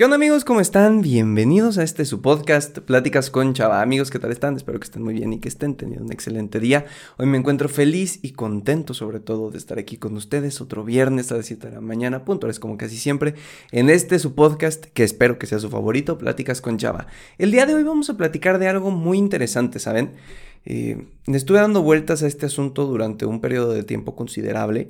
¿Qué onda amigos? ¿Cómo están? Bienvenidos a este su podcast, Pláticas con Chava. Amigos, ¿qué tal están? Espero que estén muy bien y que estén teniendo un excelente día. Hoy me encuentro feliz y contento sobre todo de estar aquí con ustedes otro viernes a las 7 de la mañana, puntuales como casi siempre, en este su podcast que espero que sea su favorito, Pláticas con Chava. El día de hoy vamos a platicar de algo muy interesante, ¿saben? Eh, estuve dando vueltas a este asunto durante un periodo de tiempo considerable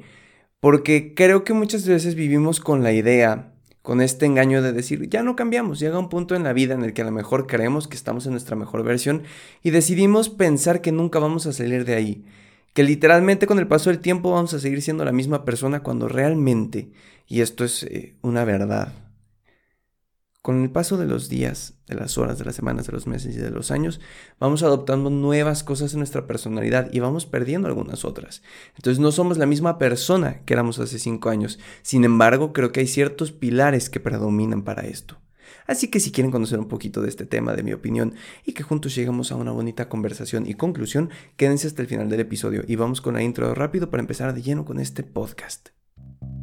porque creo que muchas veces vivimos con la idea con este engaño de decir, ya no cambiamos, llega un punto en la vida en el que a lo mejor creemos que estamos en nuestra mejor versión y decidimos pensar que nunca vamos a salir de ahí, que literalmente con el paso del tiempo vamos a seguir siendo la misma persona cuando realmente, y esto es eh, una verdad, con el paso de los días, de las horas, de las semanas, de los meses y de los años, vamos adoptando nuevas cosas en nuestra personalidad y vamos perdiendo algunas otras. Entonces no somos la misma persona que éramos hace cinco años. Sin embargo, creo que hay ciertos pilares que predominan para esto. Así que si quieren conocer un poquito de este tema, de mi opinión, y que juntos lleguemos a una bonita conversación y conclusión, quédense hasta el final del episodio y vamos con la intro rápido para empezar de lleno con este podcast.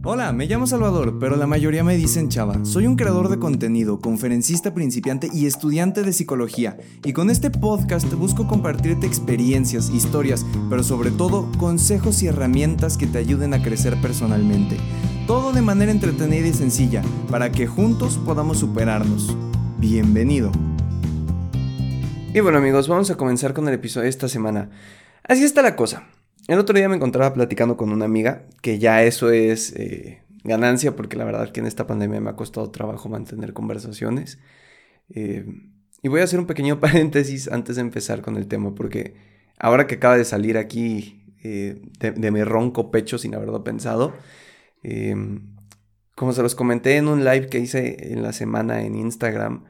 Hola, me llamo Salvador, pero la mayoría me dicen Chava. Soy un creador de contenido, conferencista principiante y estudiante de psicología. Y con este podcast busco compartirte experiencias, historias, pero sobre todo consejos y herramientas que te ayuden a crecer personalmente. Todo de manera entretenida y sencilla, para que juntos podamos superarnos. Bienvenido. Y bueno amigos, vamos a comenzar con el episodio de esta semana. Así está la cosa. El otro día me encontraba platicando con una amiga, que ya eso es eh, ganancia, porque la verdad que en esta pandemia me ha costado trabajo mantener conversaciones. Eh, y voy a hacer un pequeño paréntesis antes de empezar con el tema, porque ahora que acaba de salir aquí eh, de, de, mi ronco pecho sin haberlo pensado, como se los comenté en un live que hice en la semana en Instagram,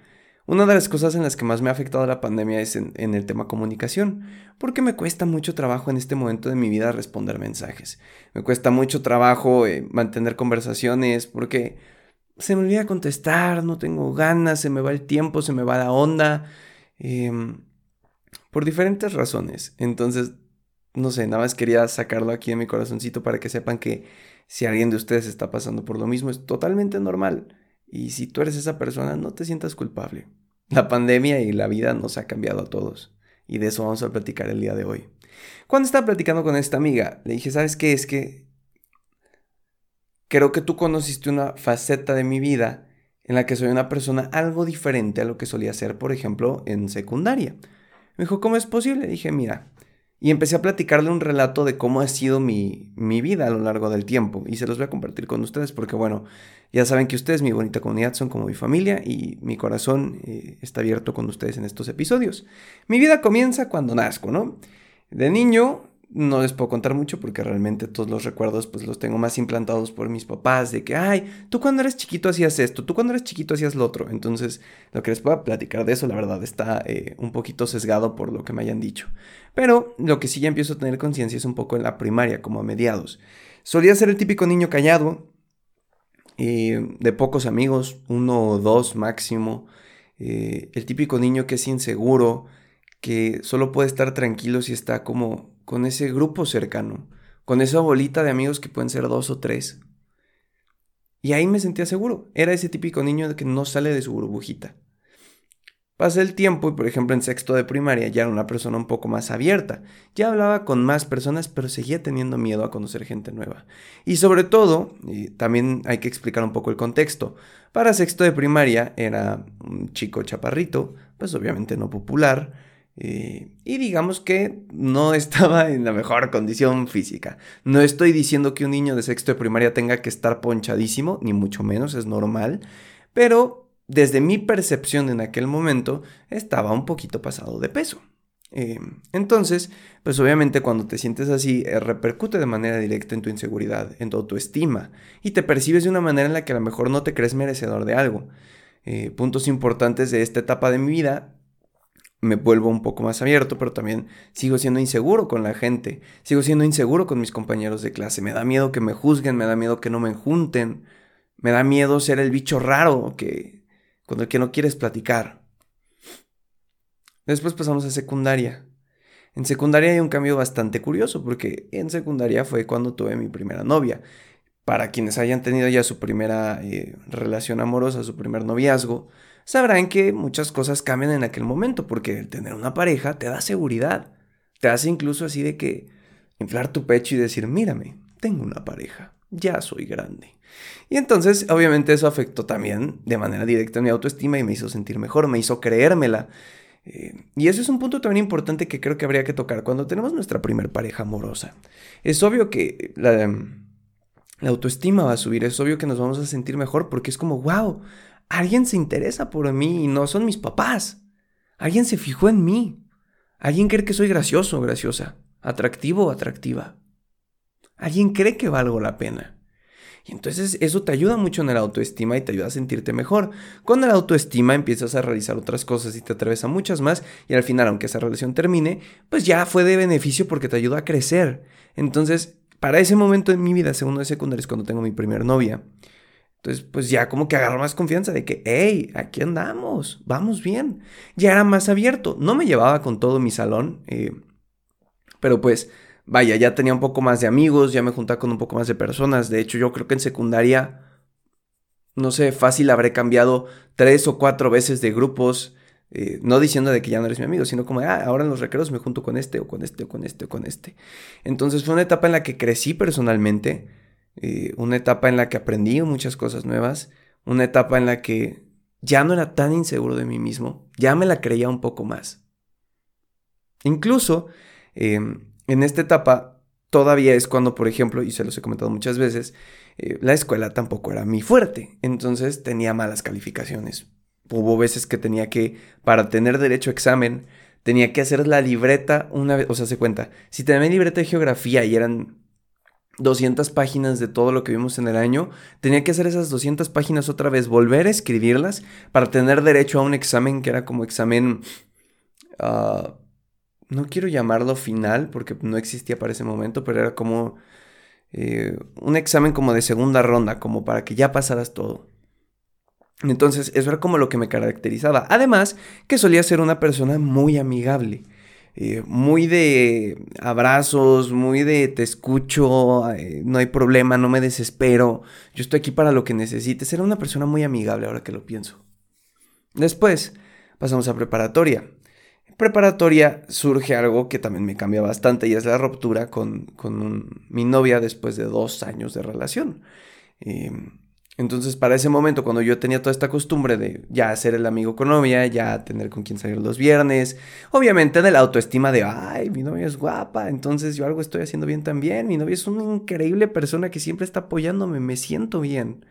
una de las cosas en las que más me ha afectado la pandemia es en, el tema comunicación, porque me cuesta mucho trabajo en este momento de mi vida responder mensajes. Me cuesta mucho trabajo eh, mantener conversaciones porque se me olvida contestar, no tengo ganas, se me va el tiempo, se me va la onda, em, por diferentes razones. Entonces, no sé, nada más quería sacarlo aquí en mi corazoncito para que sepan que si alguien de ustedes está pasando por lo mismo, es totalmente normal. Y si tú eres esa persona, no te sientas culpable. La pandemia y la vida nos ha cambiado a todos. Y de eso vamos a platicar el día de hoy. Cuando estaba platicando con esta amiga, le dije, ¿sabes qué? Es que creo que tú conociste una faceta de mi vida en la que soy una persona algo diferente a lo que solía ser, por ejemplo, en secundaria. Me dijo, ¿cómo es posible? dije, mira, y empecé a platicarle un relato de cómo ha sido mi, mi, vida a lo largo del tiempo. Y se los voy a compartir con ustedes porque, bueno, ya saben que ustedes, mi bonita comunidad, son como mi familia y mi corazón eh, está abierto con ustedes en estos episodios. Mi vida comienza cuando nazco, ¿no? De niño no les puedo contar mucho porque realmente todos los recuerdos pues los tengo más implantados por mis papás de que, ay, tú cuando eres chiquito hacías esto, tú cuando eres chiquito hacías lo otro. Entonces, lo que les puedo platicar de eso, la verdad, está eh, un poquito sesgado por lo que me hayan dicho. Pero lo que sí ya empiezo a tener conciencia es un poco en la primaria, como a mediados. Solía ser el típico niño callado, eh, de pocos amigos, uno o dos máximo. Eh, el típico niño que es inseguro, que solo puede estar tranquilo si está como con ese grupo cercano, con esa bolita de amigos que pueden ser dos o tres. Y ahí me sentía seguro. Era ese típico niño que no sale de su burbujita. Pasé el tiempo y, por ejemplo, en sexto de primaria ya era una persona un poco más abierta. Ya hablaba con más personas, pero seguía teniendo miedo a conocer gente nueva. Y sobre todo, y también hay que explicar un poco el contexto. Para sexto de primaria era un chico chaparrito, pues obviamente no popular, eh, y digamos que no estaba en la mejor condición física. No estoy diciendo que un niño de sexto de primaria tenga que estar ponchadísimo, ni mucho menos, es normal. Pero desde mi percepción en aquel momento, estaba un poquito pasado de peso. Eh, entonces, pues obviamente cuando te sientes así, eh, repercute de manera directa en tu inseguridad, en tu autoestima, y te percibes de una manera en la que a lo mejor no te crees merecedor de algo. puntos importantes de esta etapa de mi vida me vuelvo un poco más abierto, pero también sigo siendo inseguro con la gente, sigo siendo inseguro con mis compañeros de clase, me da miedo que me juzguen, me da miedo que no me junten, me da miedo ser el bicho raro que con el que no quieres platicar. Después pasamos a secundaria. En secundaria hay un cambio bastante curioso porque en secundaria fue cuando tuve mi primera novia. para quienes hayan tenido ya su primera eh, relación amorosa, su primer noviazgo, sabrán que muchas cosas cambian en aquel momento, porque el tener una pareja te da seguridad, te hace incluso así de que inflar tu pecho y decir, mírame, tengo una pareja, ya soy grande. Y entonces, obviamente, eso afectó también de manera directa mi autoestima y me hizo sentir mejor, me hizo creérmela. Eh, y eso es un punto también importante que creo que habría que tocar cuando tenemos nuestra primer pareja amorosa. Es obvio que la, la autoestima va a subir, es obvio que nos vamos a sentir mejor porque es como, wow, alguien se interesa por mí y no son mis papás. Alguien se fijó en mí. Alguien cree que soy gracioso, graciosa, atractivo o atractiva. Alguien cree que valgo la pena. Y entonces eso te ayuda mucho en la autoestima y te ayuda a sentirte mejor. Con la autoestima empiezas a realizar otras cosas y te atreves a muchas más y al final, aunque esa relación termine, pues ya fue de beneficio porque te ayuda a crecer. Entonces, para ese momento en mi vida, segundo de secundaria, es cuando tengo mi primer novia. Entonces, pues ya como que agarro más confianza de que, hey, aquí andamos, vamos bien. Ya era más abierto. No me llevaba con todo mi salón, eh, pero pues, vaya, ya tenía un poco más de amigos, ya me juntaba con un poco más de personas. De hecho, yo creo que en secundaria, no sé, fácil habré cambiado tres o cuatro veces de grupos. Eh, no diciendo de que ya no eres mi amigo, sino como, ah, ahora en los recreos me junto con este o con este o con este o con este. Entonces fue una etapa en la que crecí personalmente, eh, una etapa en la que aprendí muchas cosas nuevas, una etapa en la que ya no era tan inseguro de mí mismo, ya me la creía un poco más. Incluso em, en esta etapa todavía es cuando, por ejemplo, y se los he comentado muchas veces, eh, la escuela tampoco era mi fuerte, entonces tenía malas calificaciones hubo veces que tenía que, para tener derecho a examen, tenía que hacer la libreta una vez, o sea, se cuenta, si tenía libreta de geografía y eran 200 páginas de todo lo que vimos en el año, tenía que hacer esas 200 páginas otra vez, volver a escribirlas para tener derecho a un examen que era como examen, ah, no quiero llamarlo final porque no existía para ese momento, pero era como eh, un examen como de segunda ronda, como para que ya pasaras todo. Entonces, eso era como lo que me caracterizaba. Además, que solía ser una persona muy amigable. Eh, muy de abrazos, muy de te escucho, eh, no hay problema, no me desespero, yo estoy aquí para lo que necesites. Era una persona muy amigable ahora que lo pienso. Después pasamos a preparatoria. En preparatoria surge algo que también me cambia bastante y es la ruptura con, mi novia después de dos años de relación. Eh, entonces, para ese momento, cuando yo tenía toda esta costumbre de ya ser el amigo con novia, ya tener con quien salir los viernes, obviamente de la autoestima de, ay, mi novia es guapa, entonces yo algo estoy haciendo bien también, mi novia es una increíble persona que siempre está apoyándome, me siento bien.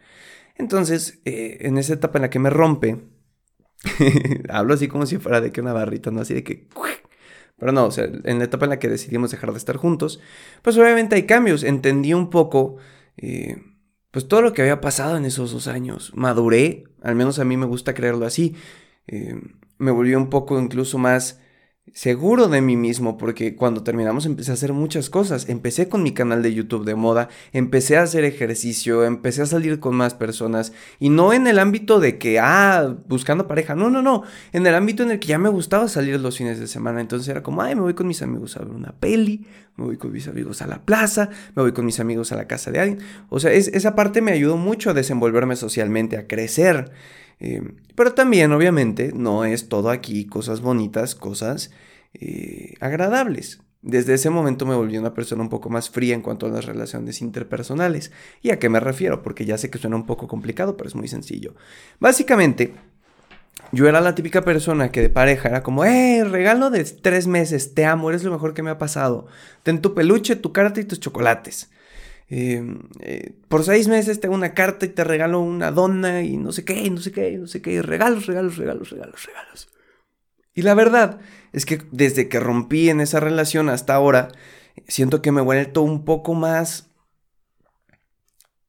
Entonces, eh, en esa etapa en la que me rompe, hablo así como si fuera de que una barrita, ¿no? Así de que... Pero no, o sea, en la etapa en la que decidimos dejar de estar juntos, pues obviamente hay cambios. Entendí un poco... Eh, pues todo lo que había pasado en esos dos años. Maduré, al menos a mí me gusta creerlo así. Eh, me volvió un poco incluso más seguro de mí mismo porque cuando terminamos empecé a hacer muchas cosas. Empecé con mi canal de YouTube de moda, empecé a hacer ejercicio, empecé a salir con más personas y no en el ámbito de que, ah, buscando pareja, no, no, no, en el ámbito en el que ya me gustaba salir los fines de semana. Entonces era como, ay, me voy con mis amigos a ver una peli, me voy con mis amigos a la plaza, me voy con mis amigos a la casa de alguien. O sea, esa parte me ayudó mucho a desenvolverme socialmente, a crecer. Eh, pero también, obviamente, no es todo aquí cosas bonitas, cosas eh, agradables. Desde ese momento me volví una persona un poco más fría en cuanto a las relaciones interpersonales. ¿Y a qué me refiero? Porque ya sé que suena un poco complicado, pero es muy sencillo. Básicamente, yo era la típica persona que de pareja era como, ¡eh! Regalo de tres meses, te amo, eres lo mejor que me ha pasado. Ten tu peluche, tu carta y tus chocolates. Em, eh, por seis meses te hago una carta y te regalo una dona y no sé qué, no sé qué, no sé qué, regalos, regalos, regalos, regalos, regalos. Y la verdad es que desde que rompí en esa relación hasta ahora, siento que me he vuelto un poco más...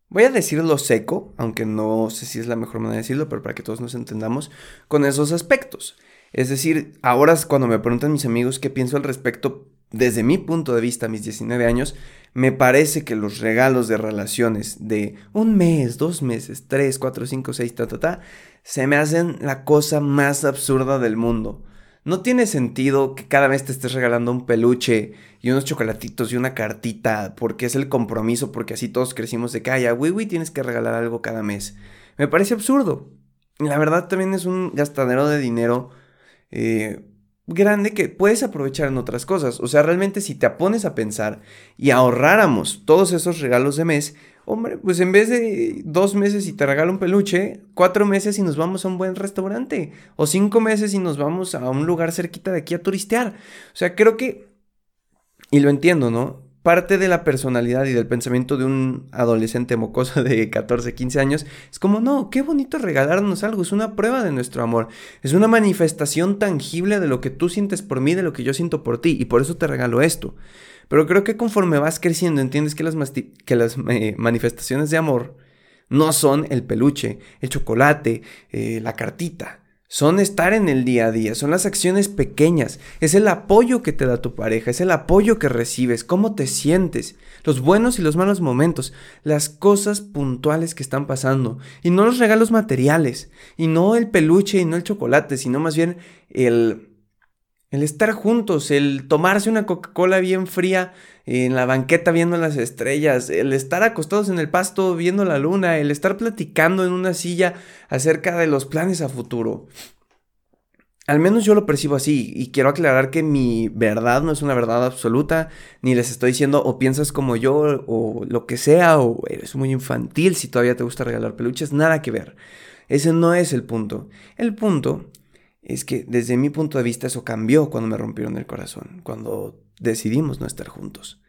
Voy a decirlo seco, aunque no sé si es la mejor manera de decirlo, pero para que todos nos entendamos con esos aspectos. Es decir, ahora cuando me preguntan mis amigos qué pienso al respecto, desde mi punto de vista, mis 19 años, me parece que los regalos de relaciones de un mes, dos meses, tres, cuatro, cinco, seis, ta, ta, ta, se me hacen la cosa más absurda del mundo. No tiene sentido que cada vez te estés regalando un peluche y unos chocolatitos y una cartita porque es el compromiso, porque así todos crecimos de calla, wiwi, tienes que regalar algo cada mes. Me parece absurdo. La verdad también es un gastadero de dinero eh, grande que puedes aprovechar en otras cosas. O sea, realmente si te pones a pensar y ahorráramos todos esos regalos de mes, hombre, pues en vez de dos meses y te regalo un peluche, cuatro meses y nos vamos a un buen restaurante. O cinco meses y nos vamos a un lugar cerquita de aquí a turistear. O sea, creo que... Y lo entiendo, ¿no? Parte de la personalidad y del pensamiento de un adolescente mocoso de 14, 15 años es como, no, qué bonito regalarnos algo, es una prueba de nuestro amor, es una manifestación tangible de lo que tú sientes por mí, de lo que yo siento por ti, y por eso te regalo esto. Pero creo que conforme vas creciendo entiendes que las, que las eh, manifestaciones de amor no son el peluche, el chocolate, eh, la cartita. Son estar en el día a día, son las acciones pequeñas, es el apoyo que te da tu pareja, es el apoyo que recibes, cómo te sientes, los buenos y los malos momentos, las cosas puntuales que están pasando, y no los regalos materiales, y no el peluche y no el chocolate, sino más bien el el estar juntos, el tomarse una Coca-Cola bien fría en la banqueta viendo las estrellas, el estar acostados en el pasto viendo la luna, el estar platicando en una silla acerca de los planes a futuro. Al menos yo lo percibo así y quiero aclarar que mi verdad no es una verdad absoluta, ni les estoy diciendo o piensas como yo o lo que sea o eres muy infantil si todavía te gusta regalar peluches, nada que ver. Ese no es el punto. El punto es que desde mi punto de vista eso cambió cuando me rompieron el corazón, cuando decidimos no estar juntos.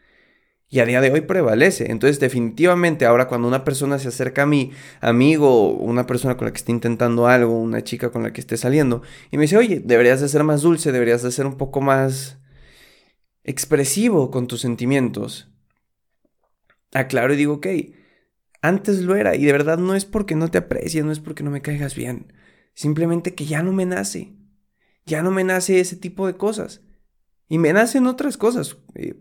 Y a día de hoy prevalece. Entonces definitivamente ahora cuando una persona se acerca a mí, amigo, una persona con la que esté intentando algo, una chica con la que esté saliendo, y me dice, oye, deberías de ser más dulce, deberías de ser un poco más expresivo con tus sentimientos. Aclaro y digo, ok, antes lo era y de verdad no es porque no te aprecie, no es porque no me caigas bien. Simplemente que ya no me nace. Ya no me nace ese tipo de cosas. Y me nacen otras cosas. Eh,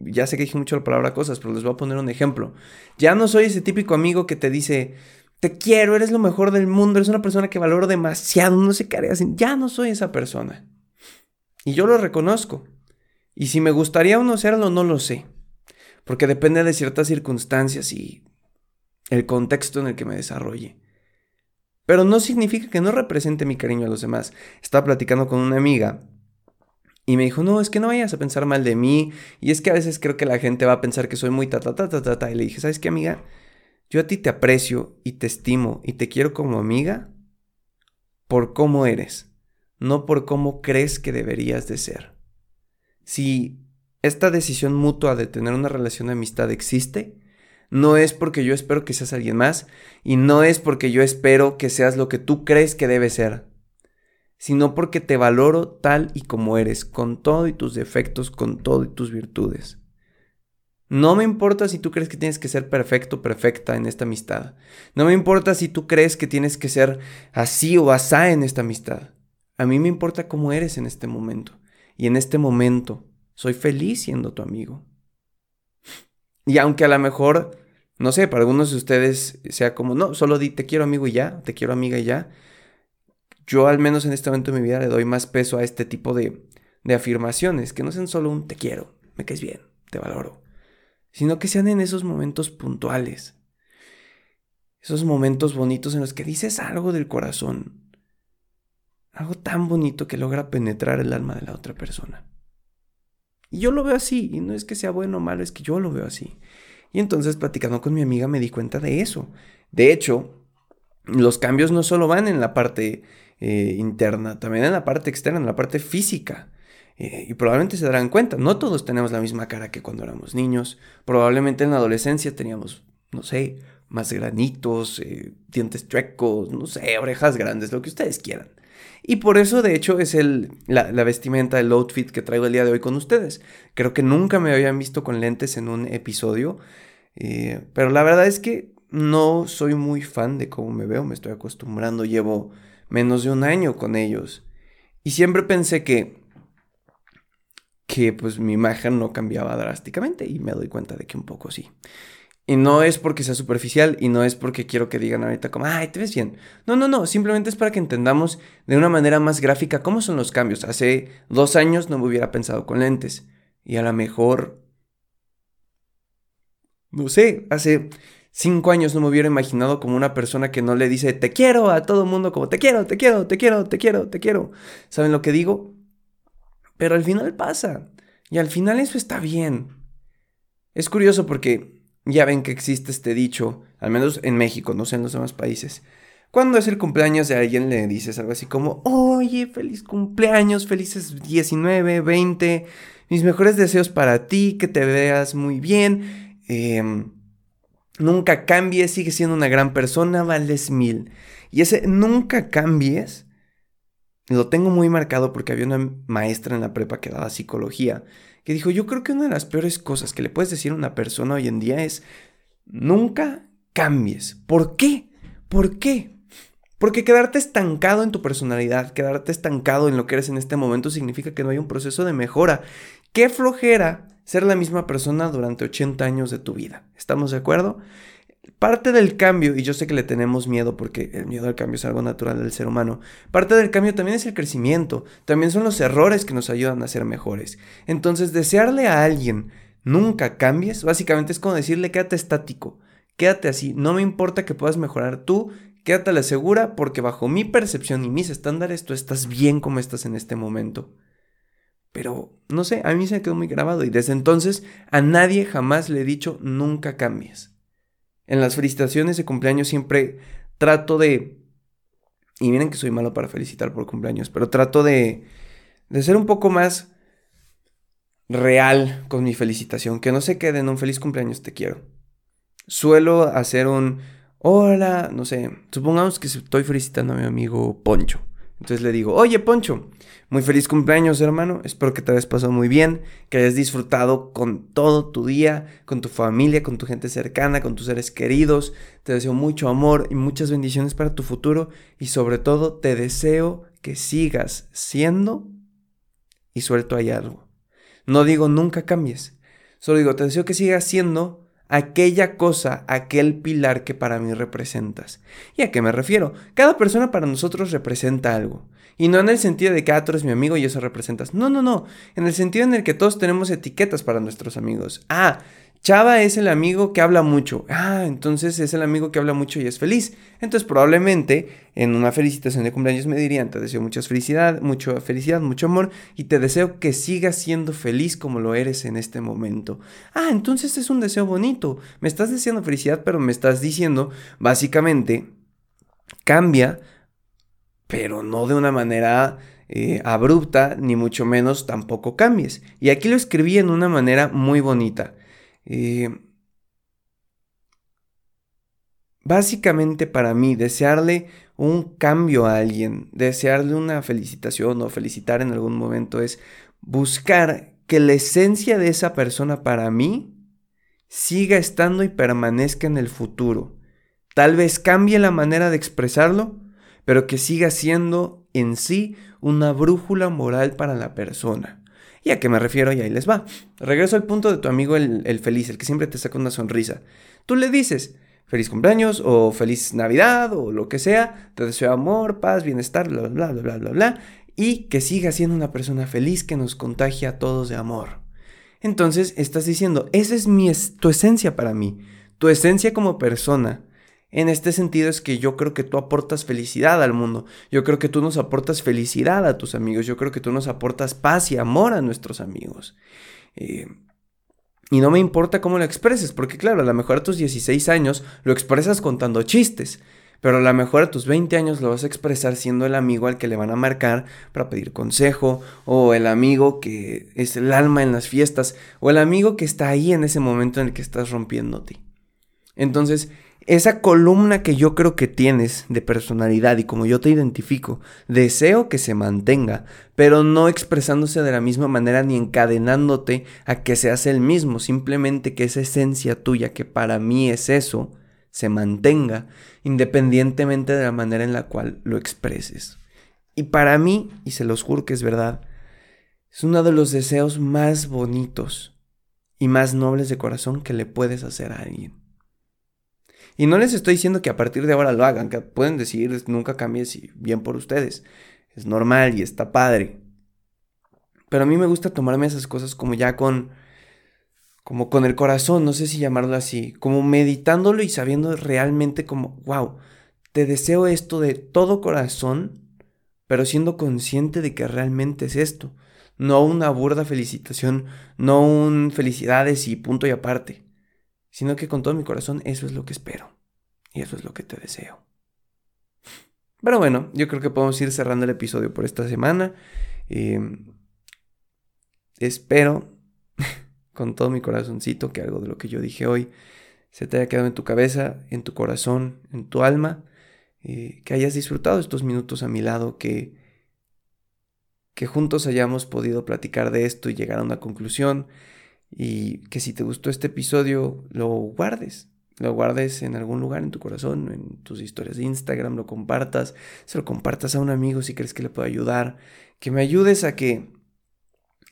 ya sé que dije mucho la palabra cosas, pero les voy a poner un ejemplo. Ya no soy ese típico amigo que te dice, te quiero, eres lo mejor del mundo, eres una persona que valoro demasiado, no sé qué harías. Ya no soy esa persona. Y yo lo reconozco. Y si me gustaría o no serlo, no lo sé. Porque depende de ciertas circunstancias y el contexto en el que me desarrolle. Pero no significa que no represente mi cariño a los demás. Estaba platicando con una amiga y me dijo, no, es que no vayas a pensar mal de mí. Y es que a veces creo que la gente va a pensar que soy muy ta, ta, ta, ta, ta, ta. Y le dije, ¿sabes qué, amiga? Yo a ti te aprecio y te estimo y te quiero como amiga por cómo eres, no por cómo crees que deberías de ser. Si esta decisión mutua de tener una relación de amistad existe, no es porque yo espero que seas alguien más y no es porque yo espero que seas lo que tú crees que debes ser, sino porque te valoro tal y como eres, con todo y tus defectos, con todo y tus virtudes. No me importa si tú crees que tienes que ser perfecto, perfecta en esta amistad. No me importa si tú crees que tienes que ser así o asá en esta amistad. A mí me importa cómo eres en este momento. Y en este momento soy feliz siendo tu amigo. Y aunque a lo mejor, no sé, para algunos de ustedes sea como, no, solo di te quiero amigo y ya, te quiero amiga y ya. Yo al menos en este momento de mi vida le doy más peso a este tipo de, de afirmaciones, que no sean solo un te quiero, me caes bien, te valoro, sino que sean en esos momentos puntuales. Esos momentos bonitos en los que dices algo del corazón. Algo tan bonito que logra penetrar el alma de la otra persona. Y yo lo veo así, y no es que sea bueno o malo, es que yo lo veo así. Y entonces platicando con mi amiga me di cuenta de eso. De hecho, los cambios no solo van en la parte eh, interna, también en la parte externa, en la parte física. Eh, y probablemente se darán cuenta, no todos tenemos la misma cara que cuando éramos niños. Probablemente en la adolescencia teníamos, no sé, más granitos, eh, dientes chuecos, no sé, orejas grandes, lo que ustedes quieran. Y por eso, de hecho, es el, la, vestimenta, el outfit que traigo el día de hoy con ustedes. Creo que nunca me habían visto con lentes en un episodio. Eh, pero la verdad es que no soy muy fan de cómo me veo. Me estoy acostumbrando. Llevo menos de un año con ellos. Y siempre pensé que que pues mi imagen no cambiaba drásticamente y me doy cuenta de que un poco sí. Y no es porque sea superficial y no es porque quiero que digan ahorita como, ay, te ves bien. No, no, no, simplemente es para que entendamos de una manera más gráfica cómo son los cambios. Hace dos años no me hubiera pensado con lentes y a lo mejor, no sé, hace cinco años no me hubiera imaginado como una persona que no le dice te quiero a todo el mundo como te quiero, te quiero, te quiero, te quiero, te quiero. ¿Saben lo que digo? Pero al final pasa. Y al final eso está bien. Es curioso porque ya ven que existe este dicho, al menos en México, no sé en los demás países. Cuando es el cumpleaños de alguien le dices algo así como, oye, feliz cumpleaños, felices 19, 20, mis mejores deseos para ti, que te veas muy bien, em, nunca cambies, sigue siendo una gran persona, vales mil. Y ese nunca cambies, lo tengo muy marcado porque había una maestra en la prepa que daba psicología que dijo, yo creo que una de las peores cosas que le puedes decir a una persona hoy en día es, nunca cambies. ¿Por qué? ¿Por qué? Porque quedarte estancado en tu personalidad, quedarte estancado en lo que eres en este momento significa que no hay un proceso de mejora. Qué flojera ser la misma persona durante 80 años de tu vida. ¿Estamos de acuerdo? Parte del cambio, y yo sé que le tenemos miedo porque el miedo al cambio es algo natural del ser humano, parte del cambio también es el crecimiento, también son los errores que nos ayudan a ser mejores. Entonces, desearle a alguien nunca cambies, básicamente es como decirle quédate estático, quédate así, no me importa que puedas mejorar tú, quédate a la segura porque bajo mi percepción y mis estándares tú estás bien como estás en este momento. Pero, no sé, a mí se me quedó muy grabado y desde entonces a nadie jamás le he dicho nunca cambies. En las felicitaciones de cumpleaños siempre trato de... Y miren que soy malo para felicitar por cumpleaños, pero trato de, de ser un poco más real con mi felicitación, que no se quede en un feliz cumpleaños, te quiero. Suelo hacer un hola, no sé, supongamos que estoy felicitando a mi amigo Poncho. Entonces le digo, oye Poncho, muy feliz cumpleaños hermano, espero que te hayas pasado muy bien, que hayas disfrutado con todo tu día, con tu familia, con tu gente cercana, con tus seres queridos, te deseo mucho amor y muchas bendiciones para tu futuro. Y sobre todo te deseo que sigas siendo y suelto ahí algo. No digo nunca cambies, solo digo te deseo que sigas siendo aquella cosa, aquel pilar que para mí representas. ¿Y a qué me refiero? Cada persona para nosotros representa algo. Y no en el sentido de que ah, tú eres mi amigo y eso representas. No, no, no. En el sentido en el que todos tenemos etiquetas para nuestros amigos. Ah, Chava es el amigo que habla mucho. Ah, entonces es el amigo que habla mucho y es feliz. Entonces probablemente en una felicitación de cumpleaños me dirían, te deseo mucha felicidad, mucha felicidad, mucho amor y te deseo que sigas siendo feliz como lo eres en este momento. Ah, entonces es un deseo bonito. Me estás deseando felicidad, pero me estás diciendo básicamente cambia, pero no de una manera... Eh, abrupta, ni mucho menos tampoco cambies. Y aquí lo escribí en una manera muy bonita. Eh, básicamente para mí, desearle un cambio a alguien, desearle una felicitación o felicitar en algún momento es buscar que la esencia de esa persona para mí siga estando y permanezca en el futuro. Tal vez cambie la manera de expresarlo, pero que siga siendo en sí una brújula moral para la persona. ¿Y a qué me refiero? Y ahí les va. Regreso al punto de tu amigo el, feliz, el que siempre te saca una sonrisa. Tú le dices, feliz cumpleaños o feliz Navidad o lo que sea, te deseo amor, paz, bienestar, bla, bla, bla, bla, bla, bla, y que siga siendo una persona feliz que nos contagie a todos de amor. Entonces estás diciendo, esa es mi, tu esencia para mí, tu esencia como persona, en este sentido es que yo creo que tú aportas felicidad al mundo. Yo creo que tú nos aportas felicidad a tus amigos. Yo creo que tú nos aportas paz y amor a nuestros amigos. Eh, y no me importa cómo lo expreses, porque claro, a lo mejor a tus 16 años lo expresas contando chistes. Pero a lo mejor a tus 20 años lo vas a expresar siendo el amigo al que le van a marcar para pedir consejo, o el amigo que es el alma en las fiestas, o el amigo que está ahí en ese momento en el que estás rompiéndote. Entonces, esa columna que yo creo que tienes de personalidad y como yo te identifico, deseo que se mantenga, pero no expresándose de la misma manera ni encadenándote a que seas el mismo, simplemente que esa esencia tuya, que para mí es eso, se mantenga, independientemente de la manera en la cual lo expreses. Y para mí, y se los juro que es verdad, es uno de los deseos más bonitos y más nobles de corazón que le puedes hacer a alguien. Y no les estoy diciendo que a partir de ahora lo hagan, que pueden decir nunca cambies y bien por ustedes. Es normal y está padre. Pero a mí me gusta tomarme esas cosas como ya con como con el corazón, no sé si llamarlo así, como meditándolo y sabiendo realmente como, wow, te deseo esto de todo corazón, pero siendo consciente de que realmente es esto, no una burda felicitación, no un felicidades y punto y aparte, sino que con todo mi corazón eso es lo que espero y eso es lo que te deseo. Pero bueno, yo creo que podemos ir cerrando el episodio por esta semana. Em, espero con todo mi corazoncito que algo de lo que yo dije hoy se te haya quedado en tu cabeza, en tu corazón, en tu alma, eh, que hayas disfrutado estos minutos a mi lado, que, que juntos hayamos podido platicar de esto y llegar a una conclusión, y que si te gustó este episodio lo guardes, lo guardes en algún lugar en tu corazón, en tus historias de Instagram, lo compartas, se lo compartas a un amigo si crees que le puede ayudar, que me ayudes a que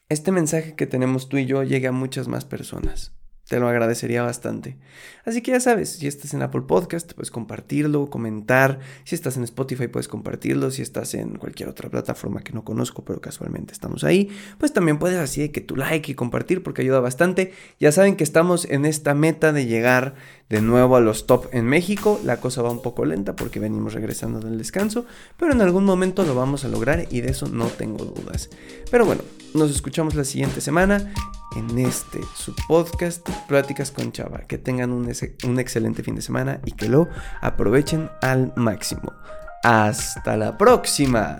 este mensaje que tenemos tú y yo llegue a muchas más personas. Te lo agradecería bastante. Así que ya sabes, si estás en Apple Podcast, puedes compartirlo, comentar. Si estás en Spotify, puedes compartirlo. Si estás en cualquier otra plataforma que no conozco, pero casualmente estamos ahí, pues también puedes así de que tu like y compartir porque ayuda bastante. Ya saben que estamos en esta meta de llegar de nuevo a los top en México. La cosa va un poco lenta porque venimos regresando del descanso, pero en algún momento lo vamos a lograr y de eso no tengo dudas. Pero bueno, nos escuchamos la siguiente semana en este su podcast Pláticas con Chava. Que tengan un, un excelente fin de semana y que lo aprovechen al máximo. Hasta la próxima.